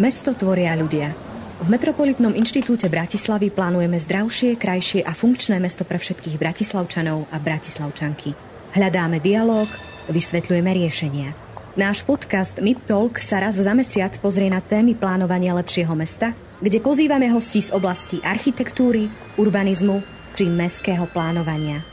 Mesto tvoria ľudia. V Metropolitnom inštitúte Bratislavy plánujeme zdravšie, krajšie a funkčné mesto pre všetkých bratislavčanov a bratislavčanky. Hľadáme dialog, vysvetľujeme riešenia. Náš podcast MIP Talk sa raz za mesiac pozrie na témy plánovania lepšieho mesta, kde pozývame hostí z oblasti architektúry, urbanizmu či mestského plánovania.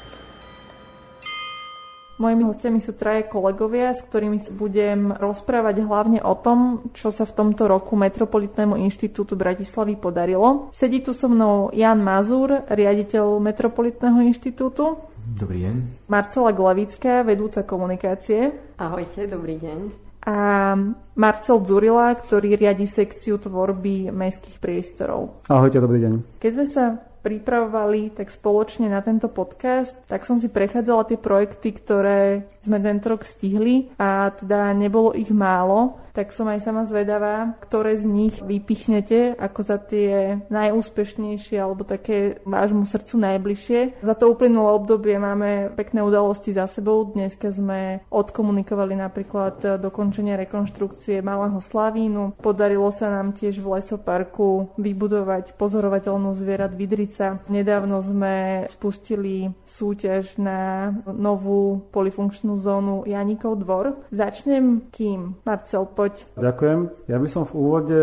Mojimi hostiami sú traje kolegovia, s ktorými budem rozprávať hlavne o tom, čo sa v tomto roku Metropolitnému inštitútu Bratislavy podarilo. Sedí tu so mnou Jan Mazur, riaditeľ Metropolitného inštitútu. Dobrý deň. Marcela Glavická, vedúca komunikácie. Ahojte, dobrý deň. A Marcel Dzurila, ktorý riadi sekciu tvorby mestských priestorov. Ahojte, dobrý deň. Keď sme sa pripravovali tak spoločne na tento podcast, tak som si prechádzala tie projekty, ktoré sme tento rok stihli a teda nebolo ich málo tak som aj sama zvedavá, ktoré z nich vypichnete ako za tie najúspešnejšie alebo také vášmu srdcu najbližšie. Za to uplynulé obdobie máme pekné udalosti za sebou. Dneska sme odkomunikovali napríklad dokončenie rekonštrukcie Malého Slavínu. Podarilo sa nám tiež v lesoparku vybudovať pozorovateľnú zvierat Vidrica. Nedávno sme spustili súťaž na novú polifunkčnú zónu Janikov dvor. Začnem kým? Marcel, poď poď. Ďakujem. Ja by som v úvode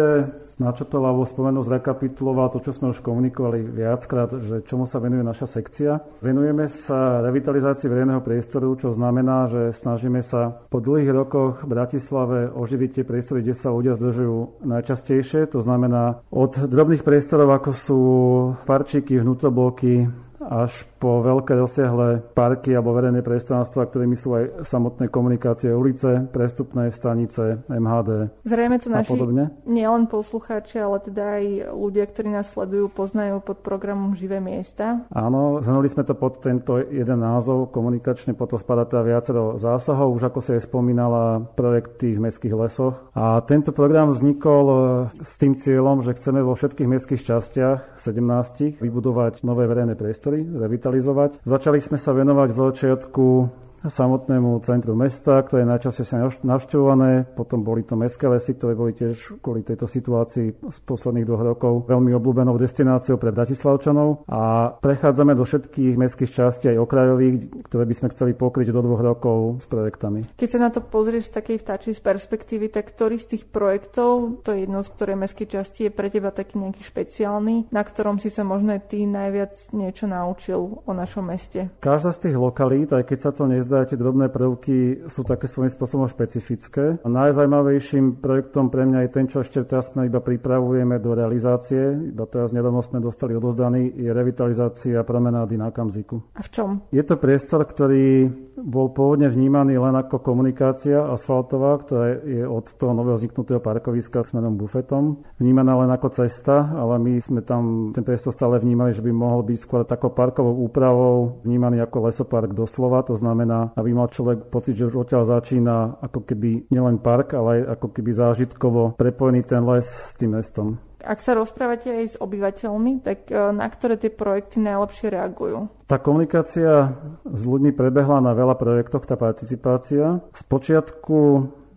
načotoval alebo spomenul, zrekapituloval to, čo sme už komunikovali viackrát, že čomu sa venuje naša sekcia. Venujeme sa revitalizácii verejného priestoru, čo znamená, že snažíme sa po dlhých rokoch v Bratislave oživiť tie priestory, kde sa ľudia zdržujú najčastejšie. To znamená od drobných priestorov, ako sú parčíky, vnútrobloky, až po veľké rozsiahle parky alebo verejné priestranstva, ktorými sú aj samotné komunikácie ulice, prestupné stanice, MHD Zrejme to naši podobne. nielen poslucháči, ale teda aj ľudia, ktorí nás sledujú, poznajú pod programom Živé miesta. Áno, zhrnuli sme to pod tento jeden názov, komunikačne potom spadá teda viacero zásahov, už ako sa aj spomínala projekty v mestských lesoch. A tento program vznikol e, s tým cieľom, že chceme vo všetkých mestských častiach, 17, vybudovať nové verejné priestory, revitalizovať. Začali sme sa venovať začiatku samotnému centru mesta, ktoré je najčastejšie navštevované. Potom boli to mestské lesy, ktoré boli tiež kvôli tejto situácii z posledných dvoch rokov veľmi obľúbenou destináciou pre Bratislavčanov. A prechádzame do všetkých mestských častí aj okrajových, ktoré by sme chceli pokryť do dvoch rokov s projektami. Keď sa na to pozrieš z takej vtáčej z perspektívy, tak ktorý z tých projektov, to je jedno z ktorej mestskej časti, je pre teba taký nejaký špeciálny, na ktorom si sa možno ty najviac niečo naučil o našom meste? Každá z tých lokalít, aj keď sa to nezdá naozaj tie drobné prvky sú také svojím spôsobom špecifické. A najzajímavejším projektom pre mňa je ten, čo ešte teraz sme iba pripravujeme do realizácie, iba teraz nedávno sme dostali odozdaný, je revitalizácia promenády na Kamziku. A v čom? Je to priestor, ktorý bol pôvodne vnímaný len ako komunikácia asfaltová, ktorá je od toho nového vzniknutého parkoviska smerom bufetom, vnímaná len ako cesta, ale my sme tam ten priestor stále vnímali, že by mohol byť skôr takou parkovou úpravou, vnímaný ako lesopark doslova, to znamená aby mal človek pocit, že už odtiaľ začína ako keby nielen park, ale aj ako keby zážitkovo prepojený ten les s tým mestom. Ak sa rozprávate aj s obyvateľmi, tak e, na ktoré tie projekty najlepšie reagujú? Tá komunikácia s ľuďmi prebehla na veľa projektoch, tá participácia. Spočiatku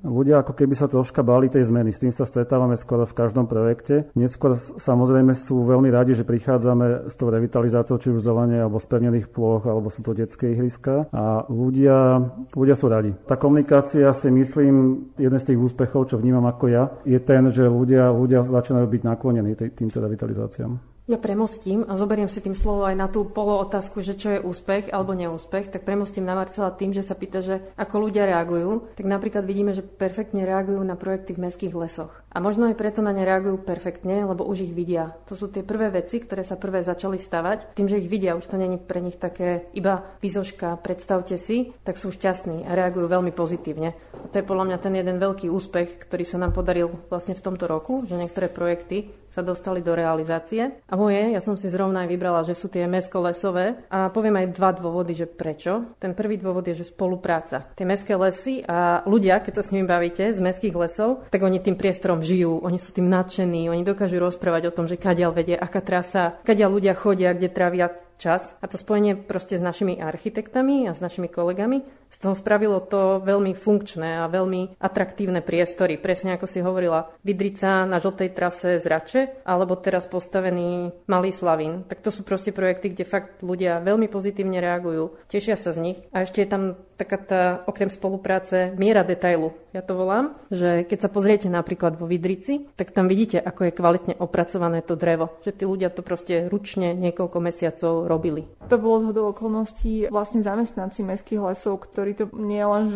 ľudia ako keby sa troška báli tej zmeny. S tým sa stretávame skoro v každom projekte. Neskôr samozrejme sú veľmi radi, že prichádzame s tou revitalizáciou či už zelenie alebo spevnených ploch, alebo sú to detské ihriska a ľudia, ľudia sú radi. Tá komunikácia si myslím, jeden z tých úspechov, čo vnímam ako ja, je ten, že ľudia, ľudia začínajú byť naklonení týmto revitalizáciám. Ja premostím a zoberiem si tým slovo aj na tú polootázku, že čo je úspech alebo neúspech, tak premostím na Marcela tým, že sa pýta, že ako ľudia reagujú, tak napríklad vidíme, že perfektne reagujú na projekty v mestských lesoch. A možno aj preto na ne reagujú perfektne, lebo už ich vidia. To sú tie prvé veci, ktoré sa prvé začali stavať. Tým, že ich vidia, už to není pre nich také iba výzoška, predstavte si, tak sú šťastní a reagujú veľmi pozitívne. A to je podľa mňa ten jeden veľký úspech, ktorý sa nám podaril vlastne v tomto roku, že niektoré projekty sa dostali do realizácie. A moje, ja som si zrovna aj vybrala, že sú tie mesko-lesové a poviem aj dva dôvody, že prečo. Ten prvý dôvod je, že spolupráca. Tie mestské lesy a ľudia, keď sa s nimi bavíte z mestských lesov, tak oni tým priestorom žijú, oni sú tým nadšení, oni dokážu rozprávať o tom, že kadiaľ vedie, aká trasa, kadiaľ ľudia chodia, kde trávia čas a to spojenie proste s našimi architektami a s našimi kolegami z toho spravilo to veľmi funkčné a veľmi atraktívne priestory. Presne ako si hovorila, Vidrica na žltej trase z Rače, alebo teraz postavený Malý Slavín. Tak to sú proste projekty, kde fakt ľudia veľmi pozitívne reagujú, tešia sa z nich. A ešte je tam taká tá, okrem spolupráce, miera detailu. Ja to volám, že keď sa pozriete napríklad vo Vidrici, tak tam vidíte, ako je kvalitne opracované to drevo. Že tí ľudia to proste ručne niekoľko mesiacov robili. To bolo zhodou okolností vlastne zamestnanci mestských lesov, ktorí to nie len,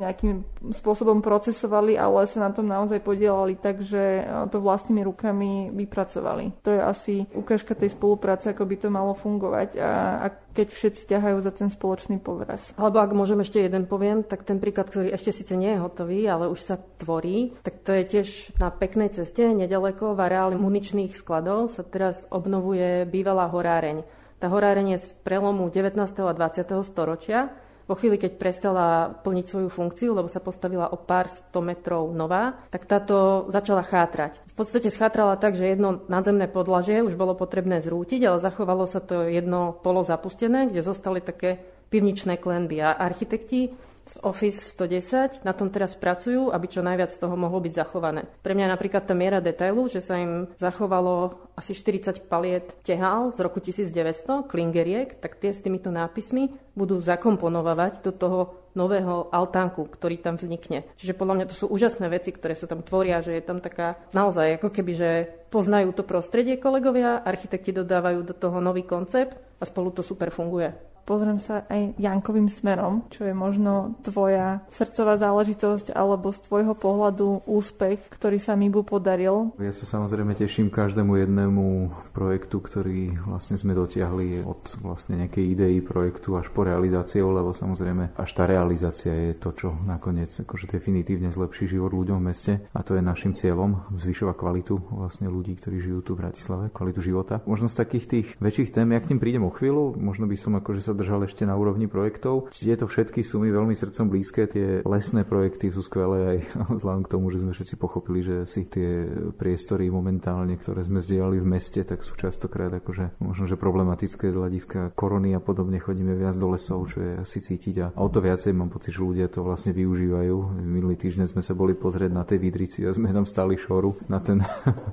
nejakým spôsobom procesovali, ale sa na tom naozaj podielali tak, že to vlastnými rukami vypracovali. To je asi ukážka tej spolupráce, ako by to malo fungovať a, a keď všetci ťahajú za ten spoločný povraz. Alebo ak môžem ešte jeden poviem, tak ten príklad, ktorý ešte síce nie je hotový, ale už sa tvorí, tak to je tiež na peknej ceste, nedaleko v areáli muničných skladov sa teraz obnovuje bývalá horáreň. Tá horáreň je z prelomu 19. a 20. storočia vo chvíli, keď prestala plniť svoju funkciu, lebo sa postavila o pár sto metrov nová, tak táto začala chátrať. V podstate schátrala tak, že jedno nadzemné podlažie už bolo potrebné zrútiť, ale zachovalo sa to jedno polo zapustené, kde zostali také pivničné klenby a architekti z Office 110 na tom teraz pracujú, aby čo najviac z toho mohlo byť zachované. Pre mňa napríklad tá miera detailu, že sa im zachovalo asi 40 paliet tehál z roku 1900, klingeriek, tak tie s týmito nápismi budú zakomponovať do toho nového altánku, ktorý tam vznikne. Čiže podľa mňa to sú úžasné veci, ktoré sa tam tvoria, že je tam taká naozaj ako keby, že poznajú to prostredie kolegovia, architekti dodávajú do toho nový koncept a spolu to super funguje pozriem sa aj Jankovým smerom, čo je možno tvoja srdcová záležitosť alebo z tvojho pohľadu úspech, ktorý sa Mibu podaril. Ja sa samozrejme teším každému jednému projektu, ktorý vlastne sme dotiahli od vlastne nejakej idei projektu až po realizáciu, lebo samozrejme až tá realizácia je to, čo nakoniec akože definitívne zlepší život ľuďom v meste a to je našim cieľom zvyšovať kvalitu vlastne ľudí, ktorí žijú tu v Bratislave, kvalitu života. Možno z takých tých väčších tém, ja tým prídem o chvíľu, možno by som akože sa držal ešte na úrovni projektov. Tieto všetky sú mi veľmi srdcom blízke. Tie lesné projekty sú skvelé aj vzhľadom k tomu, že sme všetci pochopili, že si tie priestory momentálne, ktoré sme zdieľali v meste, tak sú častokrát akože možno, že problematické z hľadiska korony a podobne. Chodíme viac do lesov, čo je asi cítiť a o to viacej mám pocit, že ľudia to vlastne využívajú. Minulý týždeň sme sa boli pozrieť na tej vidrici a sme tam stali šoru na, ten,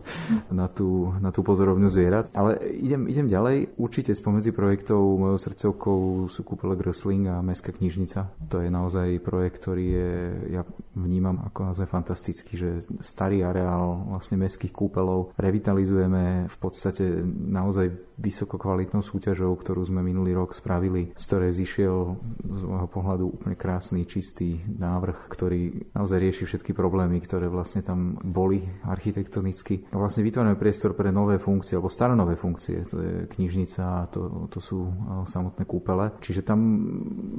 na, tú, na tú pozorovňu zvierat. Ale idem, idem ďalej. Určite spomedzi projektov mojou srdcovkou projektov sú kúpele Grösling a Mestská knižnica. To je naozaj projekt, ktorý je, ja vnímam ako naozaj fantastický, že starý areál vlastne mestských kúpelov revitalizujeme v podstate naozaj vysoko kvalitnou súťažou, ktorú sme minulý rok spravili, z ktorej zišiel z môjho pohľadu úplne krásny, čistý návrh, ktorý naozaj rieši všetky problémy, ktoré vlastne tam boli architektonicky. A vlastne vytvárame priestor pre nové funkcie, alebo staronové funkcie. To je knižnica to, to sú samotné kúpele. Čiže tam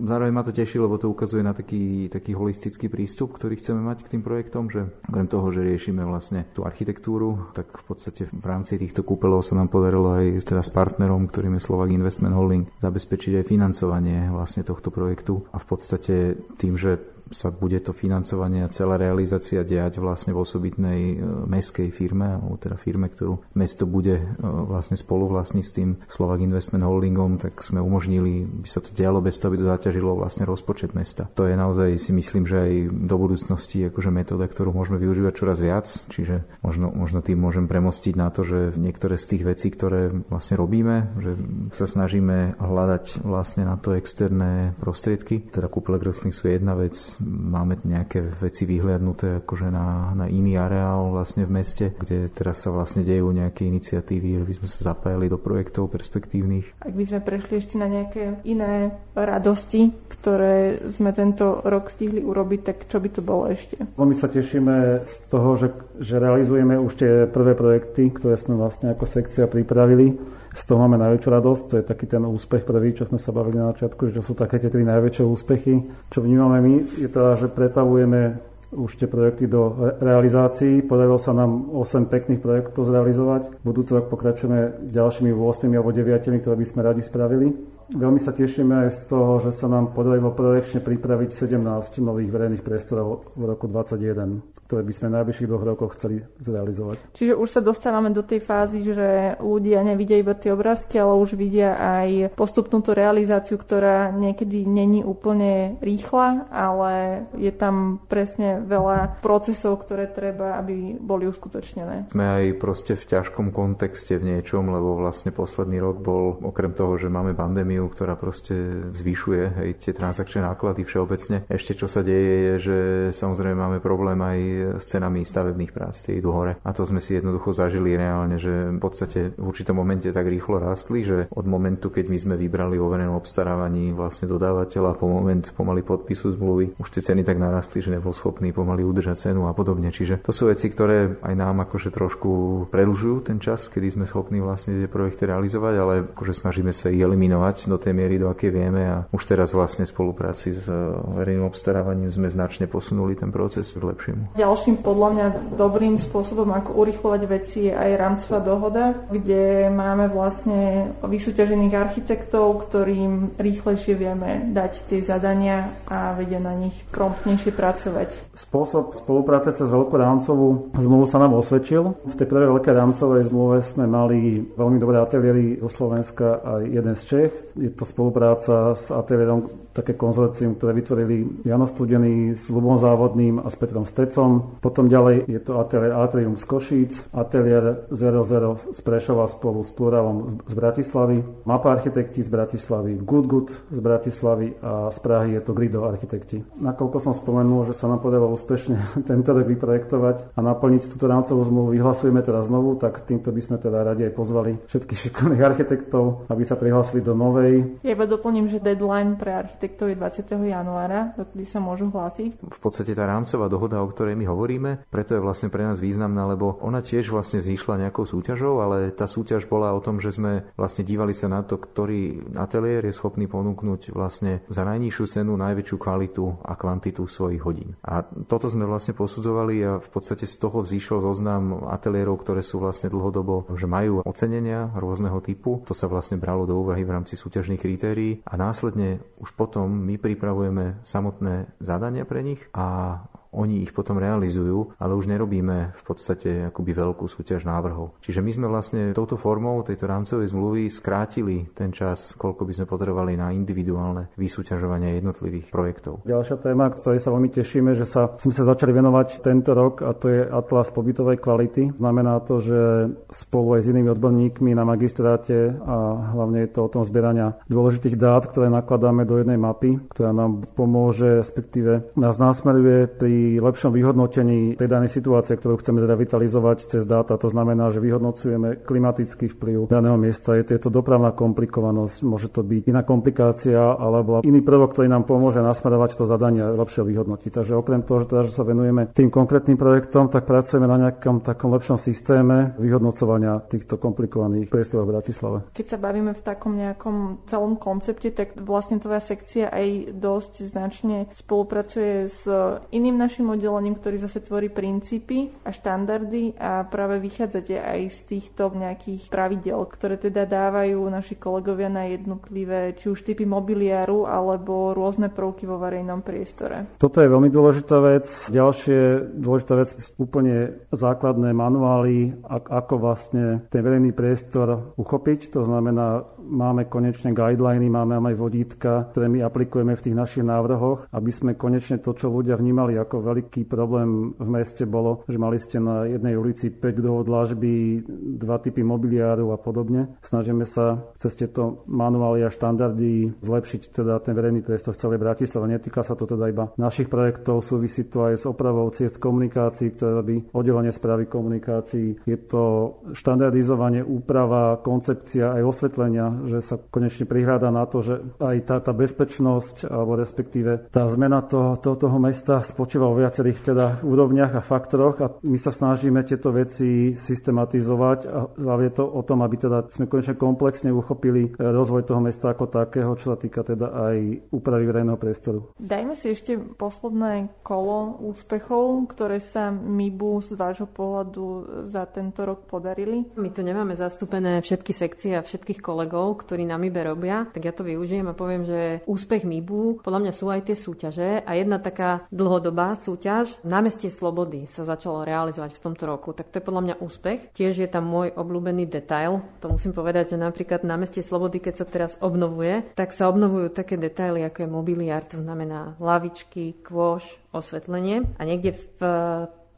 zároveň ma to teší, lebo to ukazuje na taký, taký holistický prístup, ktorý chceme mať k tým projektom, že okrem toho, že riešime vlastne tú architektúru, tak v podstate v rámci týchto kúpelov sa nám podarilo aj teda s partnerom, ktorým je Slovak Investment Holding, zabezpečiť aj financovanie vlastne tohto projektu. A v podstate tým, že sa bude to financovanie a celá realizácia diať vlastne v osobitnej e, meskej firme, alebo teda firme, ktorú mesto bude e, vlastne spoluvlastniť s tým Slovak Investment Holdingom, tak sme umožnili, by sa to dialo bez toho, aby to zaťažilo vlastne rozpočet mesta. To je naozaj si myslím, že aj do budúcnosti akože metóda, ktorú môžeme využívať čoraz viac, čiže možno, možno tým môžem premostiť na to, že niektoré z tých vecí, ktoré vlastne robíme, že sa snažíme hľadať vlastne na to externé prostriedky, teda kúple sú jedna vec, máme nejaké veci vyhliadnuté akože na, na iný areál vlastne v meste, kde teraz sa vlastne dejú nejaké iniciatívy, aby sme sa zapájali do projektov perspektívnych. Ak by sme prešli ešte na nejaké iné radosti, ktoré sme tento rok stihli urobiť, tak čo by to bolo ešte? My sa tešíme z toho, že, že realizujeme už tie prvé projekty, ktoré sme vlastne ako sekcia pripravili z toho máme najväčšiu radosť, to je taký ten úspech prvý, čo sme sa bavili na začiatku, že sú také tie tri najväčšie úspechy. Čo vnímame my, je teda, že pretavujeme už tie projekty do realizácií. Podarilo sa nám 8 pekných projektov zrealizovať. Budúci rok pokračujeme ďalšími 8 alebo 9, ktoré by sme radi spravili. Veľmi sa tešíme aj z toho, že sa nám podarilo projekčne pripraviť 17 nových verejných priestorov v roku 2021 ktoré by sme v najbližších dvoch rokoch chceli zrealizovať. Čiže už sa dostávame do tej fázy, že ľudia nevidia iba tie obrázky, ale už vidia aj postupnú tú realizáciu, ktorá niekedy není úplne rýchla, ale je tam presne veľa procesov, ktoré treba, aby boli uskutočnené. Sme aj proste v ťažkom kontexte v niečom, lebo vlastne posledný rok bol, okrem toho, že máme pandémiu, ktorá proste zvyšuje hej, tie transakčné náklady všeobecne. Ešte čo sa deje je, že samozrejme máme problém aj s cenami stavebných prác, tie idú hore. A to sme si jednoducho zažili reálne, že v podstate v určitom momente tak rýchlo rastli, že od momentu, keď my sme vybrali vo verejnom obstarávaní vlastne dodávateľa po moment pomaly podpisu zmluvy, už tie ceny tak narastli, že nebol schopný pomaly udržať cenu a podobne. Čiže to sú veci, ktoré aj nám akože trošku predlžujú ten čas, kedy sme schopní vlastne tie projekty realizovať, ale akože snažíme sa ich eliminovať do tej miery, do akej vieme a už teraz vlastne v spolupráci s verejným obstarávaním sme značne posunuli ten proces k lepšiemu. Ďalším podľa mňa dobrým spôsobom, ako urychlovať veci je aj rámcová dohoda, kde máme vlastne vysúťažených architektov, ktorým rýchlejšie vieme dať tie zadania a vedia na nich promptnejšie pracovať. Spôsob spolupráce cez veľkú rámcovú zmluvu sa nám osvedčil. V tej prvej veľkej rámcovej zmluve sme mali veľmi dobré ateliéry zo Slovenska a jeden z Čech. Je to spolupráca s ateliérom také konzorcium, ktoré vytvorili Jano Studený s Lubom Závodným a s Petrom Stecom. Potom ďalej je to ateliér Atrium z Košíc, ateliér 00 z Prešova spolu s Pluralom z Bratislavy, Mapa architekti z Bratislavy, Good Good z Bratislavy a z Prahy je to Grido architekti. Nakoľko som spomenul, že sa nám podarilo úspešne tento rok vyprojektovať a naplniť túto rámcovú zmluvu, vyhlasujeme teraz znovu, tak týmto by sme teda radi aj pozvali všetkých šikovných architektov, aby sa prihlásili do novej. Ja iba doplním, že deadline pre architektov architektov je 20. januára, dokedy sa môžu hlásiť. V podstate tá rámcová dohoda, o ktorej my hovoríme, preto je vlastne pre nás významná, lebo ona tiež vlastne vzýšla nejakou súťažou, ale tá súťaž bola o tom, že sme vlastne dívali sa na to, ktorý ateliér je schopný ponúknuť vlastne za najnižšiu cenu najväčšiu kvalitu a kvantitu svojich hodín. A toto sme vlastne posudzovali a v podstate z toho vzýšiel zoznam ateliérov, ktoré sú vlastne dlhodobo, že majú ocenenia rôzneho typu. To sa vlastne bralo do úvahy v rámci súťažných kritérií a následne už potom potom my pripravujeme samotné zadania pre nich a oni ich potom realizujú, ale už nerobíme v podstate akoby veľkú súťaž návrhov. Čiže my sme vlastne touto formou tejto rámcovej zmluvy skrátili ten čas, koľko by sme potrebovali na individuálne vysúťažovanie jednotlivých projektov. Ďalšia téma, ktorej sa veľmi tešíme, že sa, sme sa začali venovať tento rok a to je Atlas pobytovej kvality. Znamená to, že spolu aj s inými odborníkmi na magistráte a hlavne je to o tom zbierania dôležitých dát, ktoré nakladáme do jednej mapy, ktorá nám pomôže, respektíve nás násmeruje pri lepšom vyhodnotení tej danej situácie, ktorú chceme zrevitalizovať cez dáta. To znamená, že vyhodnocujeme klimatický vplyv daného miesta. Je to dopravná komplikovanosť, môže to byť iná komplikácia alebo iný prvok, ktorý nám pomôže nasmerovať to zadanie a lepšie vyhodnotiť. Takže okrem toho, že, teda, že sa venujeme tým konkrétnym projektom, tak pracujeme na nejakom takom lepšom systéme vyhodnocovania týchto komplikovaných priestorov v Bratislave. Keď sa bavíme v takom nejakom celom koncepte, tak vlastne tvoja sekcia aj dosť značne spolupracuje s iným našim oddelením, ktorý zase tvorí princípy a štandardy a práve vychádzate aj z týchto nejakých pravidel, ktoré teda dávajú naši kolegovia na jednotlivé, či už typy mobiliáru alebo rôzne prvky vo verejnom priestore. Toto je veľmi dôležitá vec. Ďalšie dôležitá vec, úplne základné manuály, ako vlastne ten verejný priestor uchopiť. To znamená, máme konečne guideliny, máme aj vodítka, ktoré my aplikujeme v tých našich návrhoch, aby sme konečne to, čo ľudia vnímali ako veľký problém v meste bolo, že mali ste na jednej ulici 5 druhov dlažby, dva typy mobiliáru a podobne. Snažíme sa cez tieto manuály a štandardy zlepšiť teda ten verejný priestor v celej Bratislave. Netýka sa to teda iba našich projektov, súvisí to aj s opravou ciest komunikácií, ktoré robí oddelenie správy komunikácií. Je to štandardizovanie, úprava, koncepcia aj osvetlenia, že sa konečne prihráda na to, že aj tá, tá bezpečnosť alebo respektíve tá zmena toho, toho, toho mesta spočíva vo viacerých teda úrovniach a faktoroch a my sa snažíme tieto veci systematizovať a hlavne to o tom, aby teda sme konečne komplexne uchopili rozvoj toho mesta ako takého, čo sa týka teda aj úpravy verejného priestoru. Dajme si ešte posledné kolo úspechov, ktoré sa MIBU z vášho pohľadu za tento rok podarili. My tu nemáme zastúpené všetky sekcie a všetkých kolegov, partnerov, ktorí na MIBE robia, tak ja to využijem a poviem, že úspech MIBu, podľa mňa sú aj tie súťaže a jedna taká dlhodobá súťaž, námestie Slobody sa začalo realizovať v tomto roku, tak to je podľa mňa úspech. Tiež je tam môj obľúbený detail, to musím povedať, že napríklad námestie Slobody, keď sa teraz obnovuje, tak sa obnovujú také detaily, ako je mobiliár, to znamená lavičky, kôš, osvetlenie a niekde v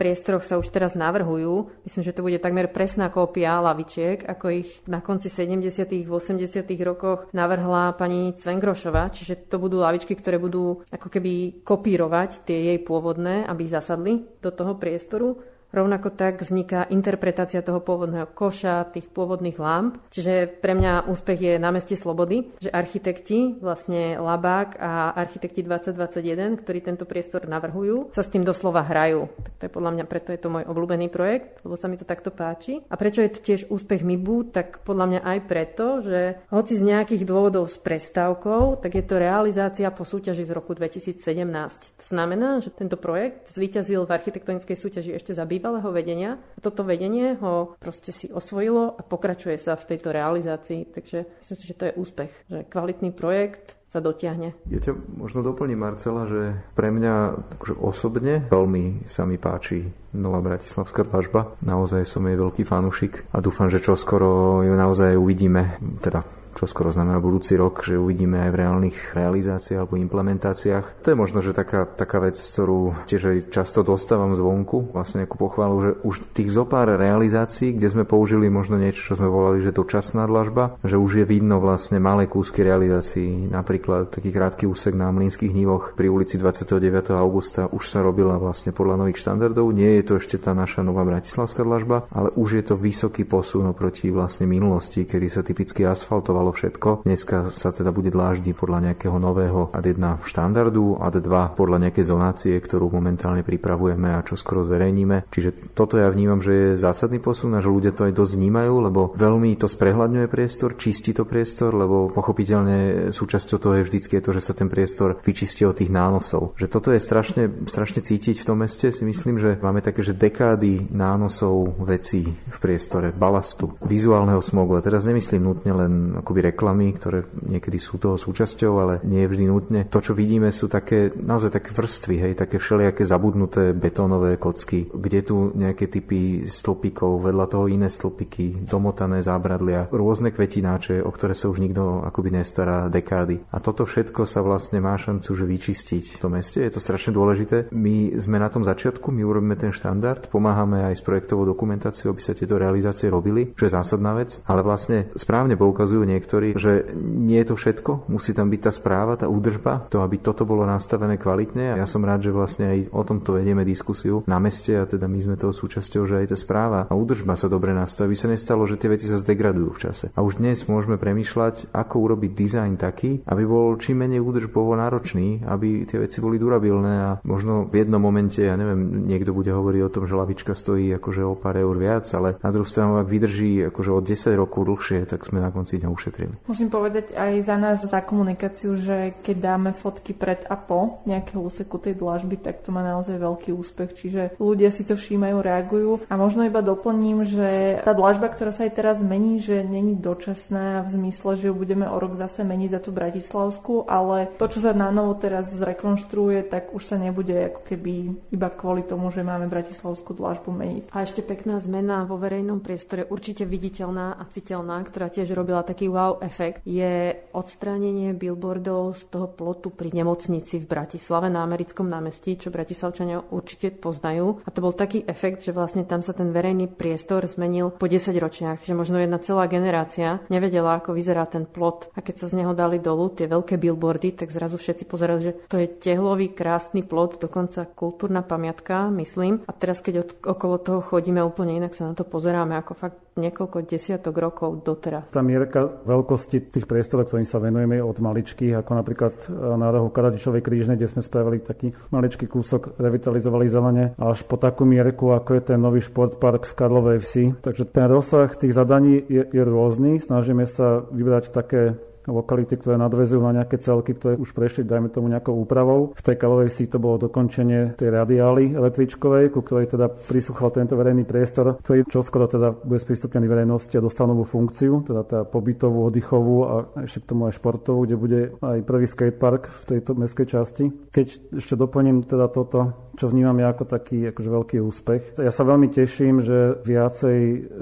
priestoroch sa už teraz navrhujú. Myslím, že to bude takmer presná kópia lavičiek, ako ich na konci 70. 80. rokoch navrhla pani Cvengrošova, čiže to budú lavičky, ktoré budú ako keby kopírovať tie jej pôvodné, aby zasadli do toho priestoru. Rovnako tak vzniká interpretácia toho pôvodného koša, tých pôvodných lamp. Čiže pre mňa úspech je na meste Slobody, že architekti, vlastne Labák a architekti 2021, ktorí tento priestor navrhujú, sa s tým doslova hrajú. Tak to je podľa mňa, preto je to môj obľúbený projekt, lebo sa mi to takto páči. A prečo je to tiež úspech MIBU, tak podľa mňa aj preto, že hoci z nejakých dôvodov s prestávkou, tak je to realizácia po súťaži z roku 2017. To znamená, že tento projekt zvíťazil v architektonickej súťaži ešte za bývalého vedenia. Toto vedenie ho proste si osvojilo a pokračuje sa v tejto realizácii. Takže myslím si, že to je úspech, že kvalitný projekt sa dotiahne. Ja ťa možno doplním, Marcela, že pre mňa akože osobne veľmi sa mi páči Nová Bratislavská dlažba. Naozaj som jej veľký fanúšik a dúfam, že čo skoro ju naozaj uvidíme, teda čo skoro znamená budúci rok, že uvidíme aj v reálnych realizáciách alebo implementáciách. To je možno, že taká, taká vec, ktorú tiež aj často dostávam zvonku, vlastne nejakú pochválu, že už tých zopár realizácií, kde sme použili možno niečo, čo sme volali, že dočasná dlažba, že už je vidno vlastne malé kúsky realizácií. Napríklad taký krátky úsek na Mlínskych nivoch pri ulici 29. augusta už sa robila vlastne podľa nových štandardov. Nie je to ešte tá naša nová bratislavská dlažba, ale už je to vysoký posun oproti vlastne minulosti, kedy sa typicky asfaltoval fungovalo všetko. Dneska sa teda bude dláždiť podľa nejakého nového AD1 štandardu, AD2 podľa nejakej zonácie, ktorú momentálne pripravujeme a čo skoro zverejníme. Čiže toto ja vnímam, že je zásadný posun a že ľudia to aj dosť vnímajú, lebo veľmi to sprehľadňuje priestor, čistí to priestor, lebo pochopiteľne súčasťou toho je vždycky to, že sa ten priestor vyčistí od tých nánosov. Že toto je strašne, strašne cítiť v tom meste, si myslím, že máme také, že dekády nánosov vecí v priestore, balastu, vizuálneho smogu. A teraz nemyslím nutne len akoby reklamy, ktoré niekedy sú toho súčasťou, ale nie vždy nutne. To, čo vidíme, sú také naozaj také vrstvy, hej, také všelijaké zabudnuté betónové kocky, kde tu nejaké typy stĺpikov, vedľa toho iné stĺpiky, domotané zábradlia, rôzne kvetináče, o ktoré sa už nikto akoby nestará dekády. A toto všetko sa vlastne má šancu že vyčistiť v tom meste. Je to strašne dôležité. My sme na tom začiatku, my urobíme ten štandard, pomáhame aj s projektovou dokumentáciou, aby sa tieto realizácie robili, čo je zásadná vec, ale vlastne správne poukazujú niektorí, že nie je to všetko, musí tam byť tá správa, tá údržba, to, aby toto bolo nastavené kvalitne. A ja som rád, že vlastne aj o tomto vedieme diskusiu na meste a teda my sme toho súčasťou, že aj tá správa a údržba sa dobre nastaví. Sa nestalo, že tie veci sa zdegradujú v čase. A už dnes môžeme premýšľať, ako urobiť dizajn taký, aby bol čím menej údržbovo náročný, aby tie veci boli durabilné a možno v jednom momente, ja neviem, niekto bude hovoriť o tom, že lavička stojí akože o pár eur viac, ale na druhú stranu, ak vydrží akože od 10 rokov dlhšie, tak sme na konci dňa ušetrili ušetrili. Musím povedať aj za nás, za komunikáciu, že keď dáme fotky pred a po nejakého úseku tej dlažby, tak to má naozaj veľký úspech. Čiže ľudia si to všímajú, reagujú. A možno iba doplním, že tá dlažba, ktorá sa aj teraz mení, že není dočasná v zmysle, že ju budeme o rok zase meniť za tú Bratislavskú, ale to, čo sa na novo teraz zrekonštruuje, tak už sa nebude ako keby iba kvôli tomu, že máme Bratislavskú dlažbu meniť. A ešte pekná zmena vo verejnom priestore, určite viditeľná a citeľná, ktorá tiež robila taký wow efekt, je odstránenie billboardov z toho plotu pri nemocnici v Bratislave na americkom námestí, čo Bratislavčania určite poznajú. A to bol taký efekt, že vlastne tam sa ten verejný priestor zmenil po 10 ročiach, že možno jedna celá generácia nevedela, ako vyzerá ten plot. A keď sa z neho dali dolu tie veľké billboardy, tak zrazu všetci pozerali, že to je tehlový, krásny plot, dokonca kultúrna pamiatka, myslím. A teraz, keď od, okolo toho chodíme úplne inak, sa na to pozeráme ako fakt niekoľko desiatok rokov doteraz. Tá mierka veľkosti tých priestorov, ktorým sa venujeme od maličkých, ako napríklad e, na rohu Karadičovej krížnej, kde sme spravili taký maličký kúsok, revitalizovali zelene, až po takú mierku, ako je ten nový športpark v Karlovej vsi. Takže ten rozsah tých zadaní je, je rôzny. Snažíme sa vybrať také lokality, ktoré nadvezujú na nejaké celky, ktoré už prešli, dajme tomu nejakou úpravou. V tej kalovej si to bolo dokončenie tej radiály električkovej, ku ktorej teda prisúchal tento verejný priestor, ktorý čoskoro teda bude sprístupnený verejnosti a dostal novú funkciu, teda tá pobytovú, oddychovú a ešte k tomu aj športovú, kde bude aj prvý skatepark v tejto mestskej časti. Keď ešte doplním teda toto, čo vnímam ja ako taký akože veľký úspech. Ja sa veľmi teším, že viacej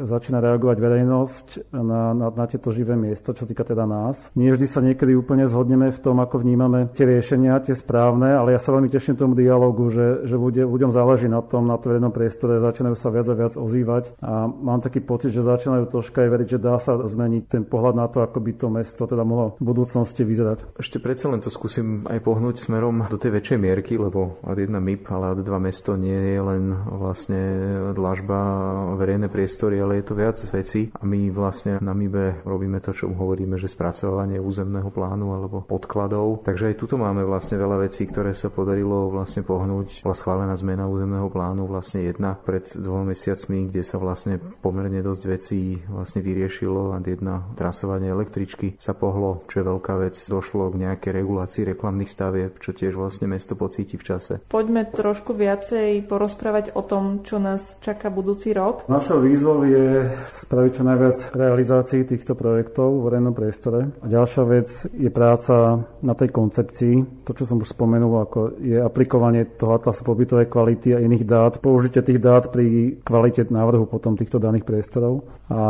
začína reagovať verejnosť na, na, na tieto živé miesta, čo týka teda nás. Nie vždy sa niekedy úplne zhodneme v tom, ako vnímame tie riešenia, tie správne, ale ja sa veľmi teším tomu dialogu, že, že ľudia, ľuďom záleží na tom, na to verejnom priestore, začínajú sa viac a viac ozývať. A mám taký pocit, že začínajú troška aj veriť, že dá sa zmeniť ten pohľad na to, ako by to mesto teda mohlo v budúcnosti vyzerať. Ešte predsa len to skúsim aj pohnúť smerom do tej väčšej mierky, lebo ad jedna MIP, ale ad dva mesto nie je len vlastne dlažba verejné priestory, ale je to viac vecí. A my vlastne na MIBE robíme to, čo hovoríme, že spracovanie územného plánu alebo podkladov. Takže aj tuto máme vlastne veľa vecí, ktoré sa podarilo vlastne pohnúť. Bola schválená zmena územného plánu vlastne jedna pred dvoma mesiacmi, kde sa vlastne pomerne dosť vecí vlastne vyriešilo a jedna trasovanie električky sa pohlo, čo je veľká vec. Došlo k nejakej regulácii reklamných stavieb, čo tiež vlastne mesto pocíti v čase. Poďme trošku viacej porozprávať o tom, čo nás čaká budúci rok. Našou výzvou je spraviť čo najviac realizácií týchto projektov v verejnom priestore. A ďalšia vec je práca na tej koncepcii. To, čo som už spomenul, ako je aplikovanie toho atlasu pobytovej kvality a iných dát, použitie tých dát pri kvalite návrhu potom týchto daných priestorov a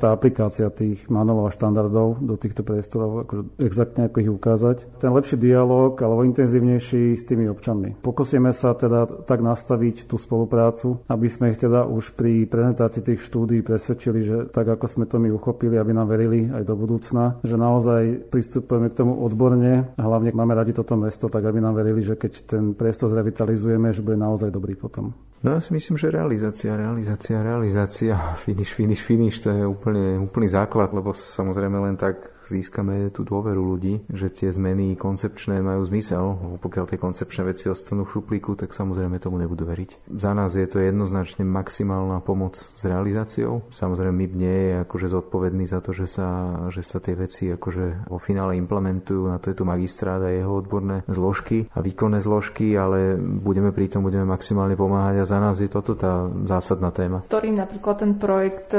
tá aplikácia tých manuálov a štandardov do týchto priestorov, akože exaktne ako ich ukázať. Ten lepší dialog alebo intenzívnejší s tými občanmi. Pokúsime sa teda tak nastaviť tú spoluprácu, aby sme ich teda už pri prezentácii tých štúdí presvedčili, že tak ako sme to my uchopili, aby nám verili aj do budúcna, že naozaj pristupujeme k tomu odborne a hlavne máme radi toto mesto, tak aby nám verili, že keď ten priestor zrevitalizujeme, že bude naozaj dobrý potom. No ja si myslím, že realizácia, realizácia, realizácia, finish, finish, finish, to je úplne, úplný základ, lebo samozrejme len tak získame tú dôveru ľudí, že tie zmeny koncepčné majú zmysel. Pokiaľ tie koncepčné veci ostanú v šuplíku, tak samozrejme tomu nebudú veriť. Za nás je to jednoznačne maximálna pomoc s realizáciou. Samozrejme my nie je akože zodpovedný za to, že sa, že sa tie veci akože vo finále implementujú. Na to je tu magistrát a jeho odborné zložky a výkonné zložky, ale budeme pri tom, budeme maximálne pomáhať a za nás je toto tá zásadná téma. Ktorý napríklad ten projekt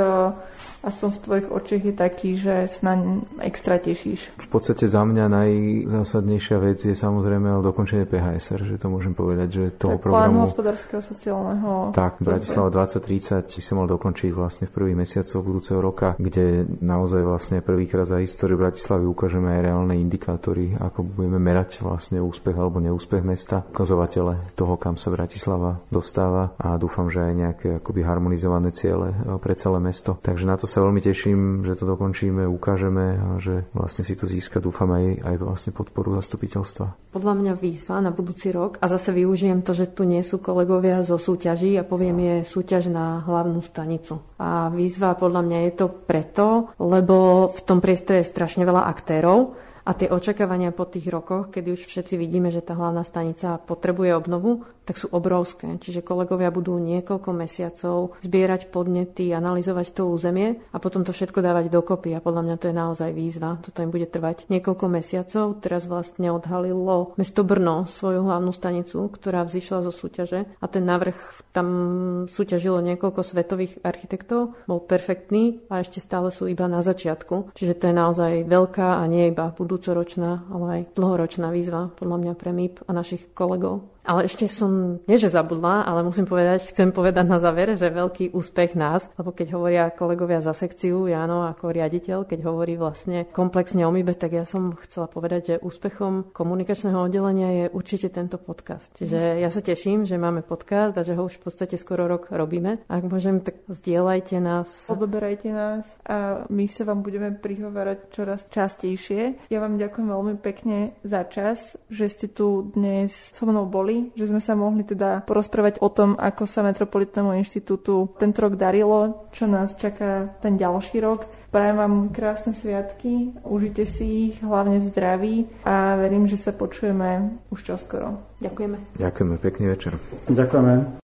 aspoň v tvojich očiach je taký, že sa na extra tešíš? V podstate za mňa najzásadnejšia vec je samozrejme dokončenie PHSR, že to môžem povedať, že toho tak programu... Hospodárskeho sociálneho... Tak, Bratislava 2030 by sa mal dokončiť vlastne v prvých mesiacoch budúceho roka, kde naozaj vlastne prvýkrát za históriu Bratislavy ukážeme aj reálne indikátory, ako budeme merať vlastne úspech alebo neúspech mesta, ukazovatele toho, kam sa Bratislava dostáva a dúfam, že aj nejaké akoby harmonizované ciele pre celé mesto. Takže na to sa veľmi teším, že to dokončíme, ukážeme a že vlastne si to získa, dúfam aj, aj vlastne podporu zastupiteľstva. Podľa mňa výzva na budúci rok a zase využijem to, že tu nie sú kolegovia zo súťaží a poviem je súťaž na hlavnú stanicu. A výzva podľa mňa je to preto, lebo v tom priestore je strašne veľa aktérov a tie očakávania po tých rokoch, kedy už všetci vidíme, že tá hlavná stanica potrebuje obnovu, tak sú obrovské. Čiže kolegovia budú niekoľko mesiacov zbierať podnety, analyzovať to územie a potom to všetko dávať dokopy. A podľa mňa to je naozaj výzva. Toto im bude trvať niekoľko mesiacov. Teraz vlastne odhalilo mesto Brno svoju hlavnú stanicu, ktorá vzýšla zo súťaže a ten návrh tam súťažilo niekoľko svetových architektov. Bol perfektný a ešte stále sú iba na začiatku. Čiže to je naozaj veľká a nie iba budú budúcoročná, ale aj dlhoročná výzva podľa mňa pre MIP a našich kolegov. Ale ešte som, nie že zabudla, ale musím povedať, chcem povedať na záver, že veľký úspech nás, lebo keď hovoria kolegovia za sekciu, Jano ako riaditeľ, keď hovorí vlastne komplexne o MIBE, tak ja som chcela povedať, že úspechom komunikačného oddelenia je určite tento podcast. Čiže ja sa teším, že máme podcast a že ho už v podstate skoro rok robíme. Ak môžem, tak zdieľajte nás. Odoberajte nás a my sa vám budeme prihovárať čoraz častejšie. Ja vám ďakujem veľmi pekne za čas, že ste tu dnes so mnou boli že sme sa mohli teda porozprávať o tom, ako sa Metropolitnému inštitútu tento rok darilo, čo nás čaká ten ďalší rok. Prajem vám krásne sviatky, užite si ich, hlavne v zdraví a verím, že sa počujeme už čoskoro. Ďakujeme. Ďakujeme, pekný večer. Ďakujeme.